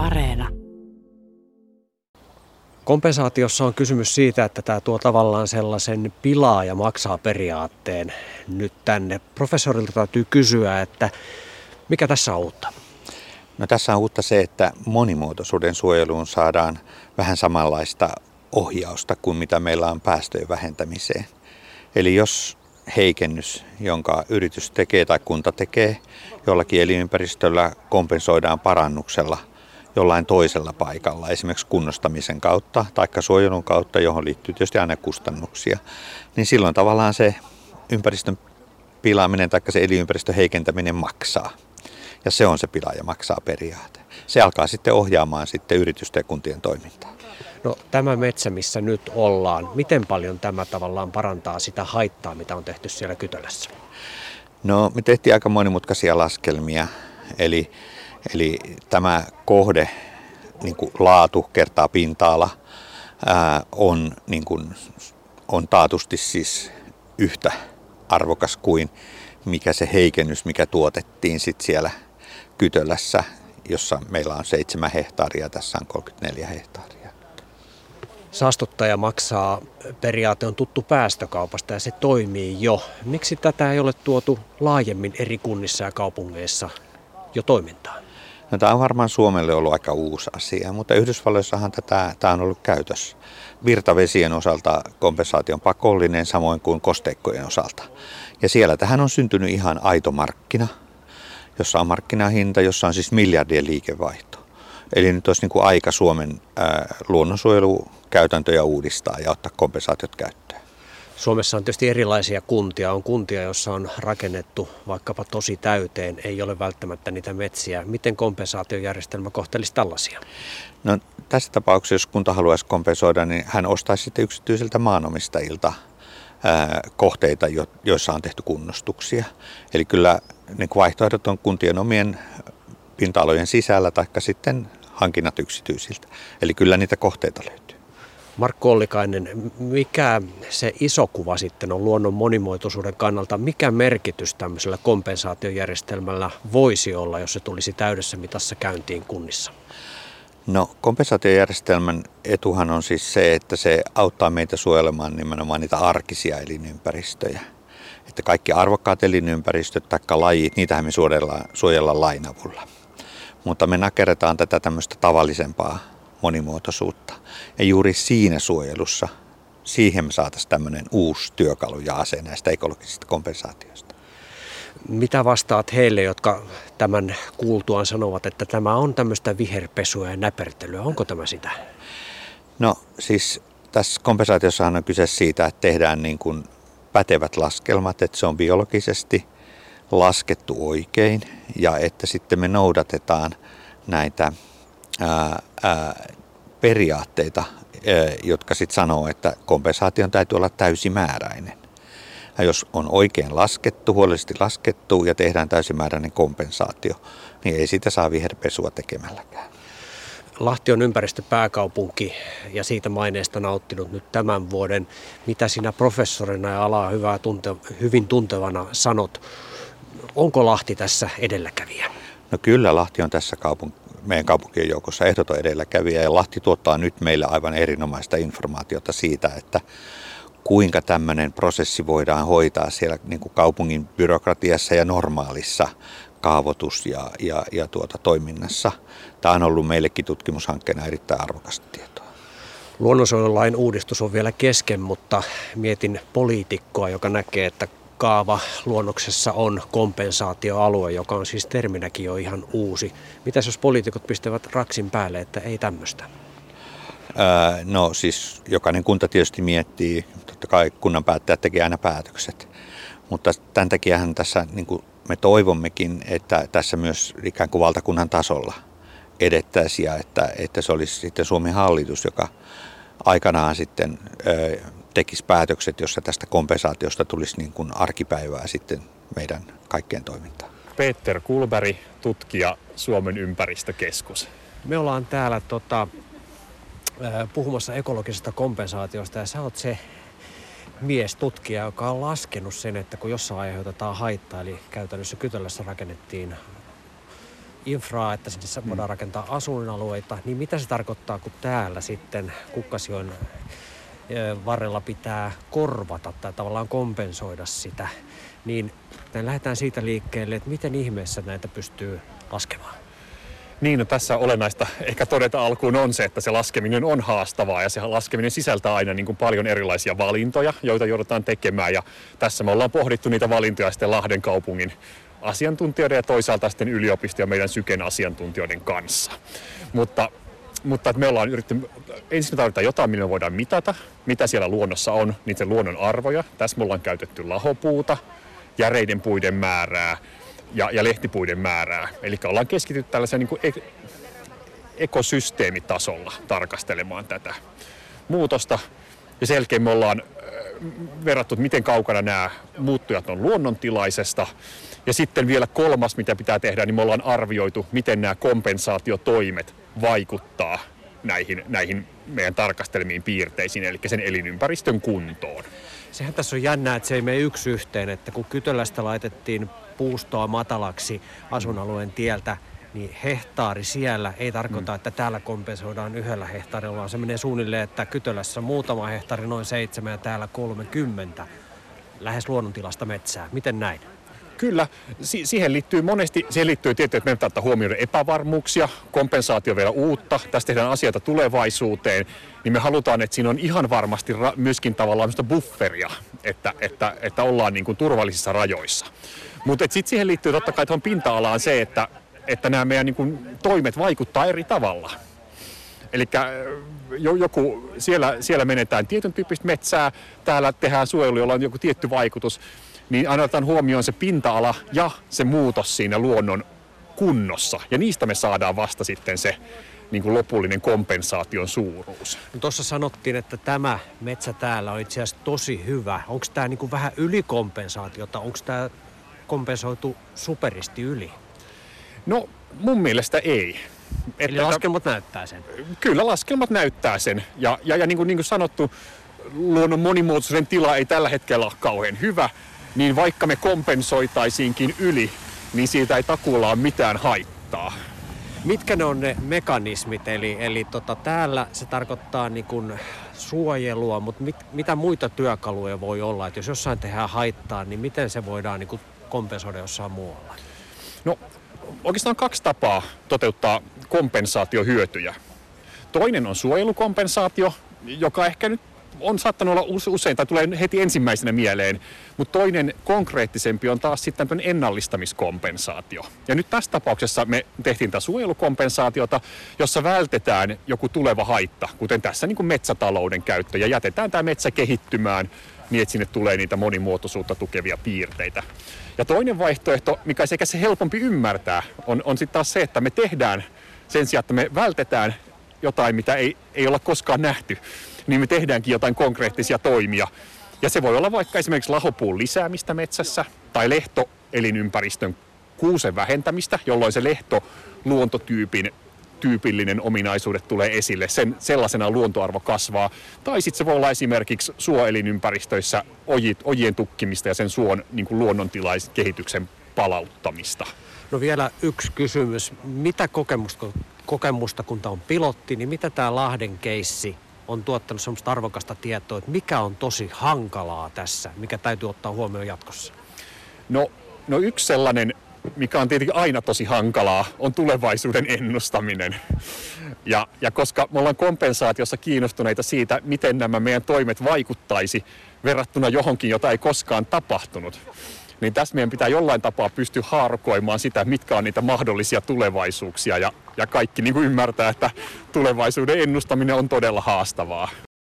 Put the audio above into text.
Areena. Kompensaatiossa on kysymys siitä, että tämä tuo tavallaan sellaisen pilaa ja maksaa periaatteen nyt tänne. Professorilta täytyy kysyä, että mikä tässä on uutta? No tässä on uutta se, että monimuotoisuuden suojeluun saadaan vähän samanlaista ohjausta kuin mitä meillä on päästöjen vähentämiseen. Eli jos heikennys, jonka yritys tekee tai kunta tekee jollakin elinympäristöllä kompensoidaan parannuksella jollain toisella paikalla, esimerkiksi kunnostamisen kautta tai suojelun kautta, johon liittyy tietysti aina kustannuksia, niin silloin tavallaan se ympäristön pilaaminen tai se elinympäristön heikentäminen maksaa. Ja se on se pilaaja maksaa periaate. Se alkaa sitten ohjaamaan sitten yritysten ja kuntien toimintaa. No tämä metsä, missä nyt ollaan, miten paljon tämä tavallaan parantaa sitä haittaa, mitä on tehty siellä Kytölässä? No me tehtiin aika monimutkaisia laskelmia, eli, eli tämä kohde, niin kuin laatu kertaa pinta-ala, on, niin kuin, on taatusti siis yhtä arvokas kuin mikä se heikennys, mikä tuotettiin sit siellä Kytölässä, jossa meillä on 7 hehtaaria, tässä on 34 hehtaaria. Saastuttaja maksaa periaate on tuttu päästökaupasta ja se toimii jo. Miksi tätä ei ole tuotu laajemmin eri kunnissa ja kaupungeissa jo toimintaan? No, tämä on varmaan Suomelle ollut aika uusi asia, mutta Yhdysvalloissahan tätä, tämä on ollut käytössä. Virtavesien osalta kompensaatio on pakollinen, samoin kuin kosteikkojen osalta. Ja siellä tähän on syntynyt ihan aito markkina, jossa on markkinahinta, jossa on siis miljardien liikevaihto. Eli nyt olisi niin kuin aika Suomen ää, luonnonsuojelukäytäntöjä uudistaa ja ottaa kompensaatiot käyttöön. Suomessa on tietysti erilaisia kuntia. On kuntia, joissa on rakennettu vaikkapa tosi täyteen, ei ole välttämättä niitä metsiä. Miten kompensaatiojärjestelmä kohtelisi tällaisia? No, tässä tapauksessa, jos kunta haluaisi kompensoida, niin hän ostaisi sitten yksityisiltä maanomistajilta ää, kohteita, joissa on tehty kunnostuksia. Eli kyllä niin vaihtoehdot on kuntien omien pinta-alojen sisällä tai sitten hankinnat yksityisiltä. Eli kyllä niitä kohteita löytyy. Markku Ollikainen, mikä se iso kuva sitten on luonnon monimuotoisuuden kannalta? Mikä merkitys tämmöisellä kompensaatiojärjestelmällä voisi olla, jos se tulisi täydessä mitassa käyntiin kunnissa? No kompensaatiojärjestelmän etuhan on siis se, että se auttaa meitä suojelemaan nimenomaan niitä arkisia elinympäristöjä. Että kaikki arvokkaat elinympäristöt tai lajit, niitähän me suojellaan, suojellaan lain avulla mutta me nakerretaan tätä tämmöistä tavallisempaa monimuotoisuutta. Ja juuri siinä suojelussa, siihen me saataisiin tämmöinen uusi työkalu ja ase näistä ekologisista kompensaatioista. Mitä vastaat heille, jotka tämän kuultuaan sanovat, että tämä on tämmöistä viherpesua ja näpertelyä? Onko tämä sitä? No siis tässä kompensaatiossa on kyse siitä, että tehdään niin kuin pätevät laskelmat, että se on biologisesti – laskettu oikein ja että sitten me noudatetaan näitä ää, ää, periaatteita, ää, jotka sitten sanoo, että kompensaation täytyy olla täysimääräinen. Ja jos on oikein laskettu, huolellisesti laskettu ja tehdään täysimääräinen kompensaatio, niin ei sitä saa viherpesua tekemälläkään. Lahti on ympäristöpääkaupunki ja siitä maineesta nauttinut nyt tämän vuoden. Mitä sinä professorina ja alaa hyvää tunte, hyvin tuntevana sanot Onko Lahti tässä edelläkävijä? No kyllä Lahti on tässä kaupunk- meidän kaupunkien joukossa ehdoton edelläkävijä ja Lahti tuottaa nyt meille aivan erinomaista informaatiota siitä, että kuinka tämmöinen prosessi voidaan hoitaa siellä niin kuin kaupungin byrokratiassa ja normaalissa kaavoitus- ja, ja, ja tuota, toiminnassa. Tämä on ollut meillekin tutkimushankkeena erittäin arvokasta tietoa. Luonnonsuojelulain uudistus on vielä kesken, mutta mietin poliitikkoa, joka näkee, että kaava luonnoksessa on kompensaatioalue, joka on siis terminäkin jo ihan uusi. Mitäs jos poliitikot pistävät raksin päälle, että ei tämmöistä? no siis jokainen kunta tietysti miettii, totta kai kunnan päättäjät tekee aina päätökset. Mutta tämän takiahan tässä niin kuin me toivommekin, että tässä myös ikään kuin valtakunnan tasolla edettäisiin ja että, että se olisi sitten Suomen hallitus, joka aikanaan sitten tekisi päätökset, jossa tästä kompensaatiosta tulisi niin kuin arkipäivää sitten meidän kaikkien toimintaan. Peter Kulberg, tutkija Suomen ympäristökeskus. Me ollaan täällä tota, puhumassa ekologisesta kompensaatiosta ja sä oot se mies tutkija, joka on laskenut sen, että kun jossain aiheutetaan haittaa, eli käytännössä Kytölässä rakennettiin infraa, että sinne voidaan mm. rakentaa asuinalueita, niin mitä se tarkoittaa, kun täällä sitten Kukkasjoen varrella pitää korvata tai tavallaan kompensoida sitä, niin lähdetään siitä liikkeelle, että miten ihmeessä näitä pystyy laskemaan. Niin, no tässä olennaista ehkä todeta alkuun on se, että se laskeminen on haastavaa ja se laskeminen sisältää aina niin kuin paljon erilaisia valintoja, joita joudutaan tekemään ja tässä me ollaan pohdittu niitä valintoja sitten Lahden kaupungin asiantuntijoiden ja toisaalta sitten yliopisto ja meidän syken asiantuntijoiden kanssa. Mutta mutta me ollaan yrittänyt, ensin me tarvitaan jotain, millä me voidaan mitata, mitä siellä luonnossa on, niiden luonnon arvoja. Tässä me ollaan käytetty lahopuuta, järeiden puiden määrää ja, ja lehtipuiden määrää. Eli ollaan keskitytty tällaisen niin kuin ek- ekosysteemitasolla tarkastelemaan tätä muutosta. Ja selkeä me ollaan verrattu, että miten kaukana nämä muuttujat on luonnontilaisesta. Ja sitten vielä kolmas, mitä pitää tehdä, niin me ollaan arvioitu, miten nämä kompensaatiotoimet vaikuttaa näihin, näihin meidän tarkastelemiin piirteisiin, eli sen elinympäristön kuntoon. Sehän tässä on jännää, että se ei mene yksi yhteen, että kun Kytölästä laitettiin puustoa matalaksi asuinalueen tieltä, niin hehtaari siellä ei tarkoita, mm. että täällä kompensoidaan yhdellä hehtaarilla, vaan se menee suunnilleen, että Kytölässä muutama hehtaari noin seitsemän ja täällä 30 lähes luonnontilasta metsää. Miten näin? Kyllä, si- siihen liittyy monesti, siihen liittyy tietysti, että meidän pitää huomioida epävarmuuksia, kompensaatio vielä uutta, tästä tehdään asioita tulevaisuuteen, niin me halutaan, että siinä on ihan varmasti ra- myöskin tavallaan bufferia, että, että, että ollaan niin kuin turvallisissa rajoissa. Mutta sitten siihen liittyy totta kai tuohon pinta-alaan se, että, että nämä meidän niin kuin, toimet vaikuttaa eri tavalla. Eli joku, siellä, siellä menetään tietyn tyyppistä metsää, täällä tehdään suojelu, jolla on joku tietty vaikutus niin aina otetaan huomioon se pinta-ala ja se muutos siinä luonnon kunnossa. Ja niistä me saadaan vasta sitten se niin kuin lopullinen kompensaation suuruus. No Tuossa sanottiin, että tämä metsä täällä on itse asiassa tosi hyvä. Onko tämä niin kuin vähän ylikompensaatiota? Onko tämä kompensoitu superisti yli? No mun mielestä ei. Eli että laskelmat näyttää sen? Kyllä laskelmat näyttää sen. Ja, ja, ja niin, kuin, niin kuin sanottu, luonnon monimuotoisuuden tila ei tällä hetkellä ole kauhean hyvä niin vaikka me kompensoitaisiinkin yli, niin siitä ei takuulla ole mitään haittaa. Mitkä ne on ne mekanismit? Eli, eli tota, täällä se tarkoittaa niin kun suojelua, mutta mit, mitä muita työkaluja voi olla? Että jos jossain tehdään haittaa, niin miten se voidaan niin kun kompensoida jossain muualla? No oikeastaan kaksi tapaa toteuttaa kompensaatiohyötyjä. Toinen on suojelukompensaatio, joka ehkä nyt on saattanut olla usein, tai tulee heti ensimmäisenä mieleen, mutta toinen konkreettisempi on taas sitten tämmöinen ennallistamiskompensaatio. Ja nyt tässä tapauksessa me tehtiin tätä suojelukompensaatiota, jossa vältetään joku tuleva haitta, kuten tässä niin kuin metsätalouden käyttö, ja jätetään tämä metsä kehittymään niin, että sinne tulee niitä monimuotoisuutta tukevia piirteitä. Ja toinen vaihtoehto, mikä sekä se helpompi ymmärtää, on, on sitten taas se, että me tehdään sen sijaan, että me vältetään jotain, mitä ei, ei olla koskaan nähty, niin me tehdäänkin jotain konkreettisia toimia. Ja se voi olla vaikka esimerkiksi lahopuun lisäämistä metsässä tai lehtoelinympäristön kuusen vähentämistä, jolloin se lehto luontotyypin tyypillinen ominaisuudet tulee esille, sen sellaisena luontoarvo kasvaa. Tai sitten se voi olla esimerkiksi suoelinympäristöissä ojit, ojien tukkimista ja sen suon niin kuin luonnontilaiskehityksen palauttamista. No vielä yksi kysymys. Mitä kokemusta, kokemusta kun tämä on pilotti, niin mitä tämä Lahden keissi on tuottanut sellaista arvokasta tietoa, että mikä on tosi hankalaa tässä, mikä täytyy ottaa huomioon jatkossa? No, no yksi sellainen, mikä on tietenkin aina tosi hankalaa, on tulevaisuuden ennustaminen. Ja, ja koska me ollaan kompensaatiossa kiinnostuneita siitä, miten nämä meidän toimet vaikuttaisi verrattuna johonkin, jota ei koskaan tapahtunut, niin tässä meidän pitää jollain tapaa pystyä haarukoimaan sitä, mitkä on niitä mahdollisia tulevaisuuksia. Ja, ja kaikki niin kuin ymmärtää, että tulevaisuuden ennustaminen on todella haastavaa.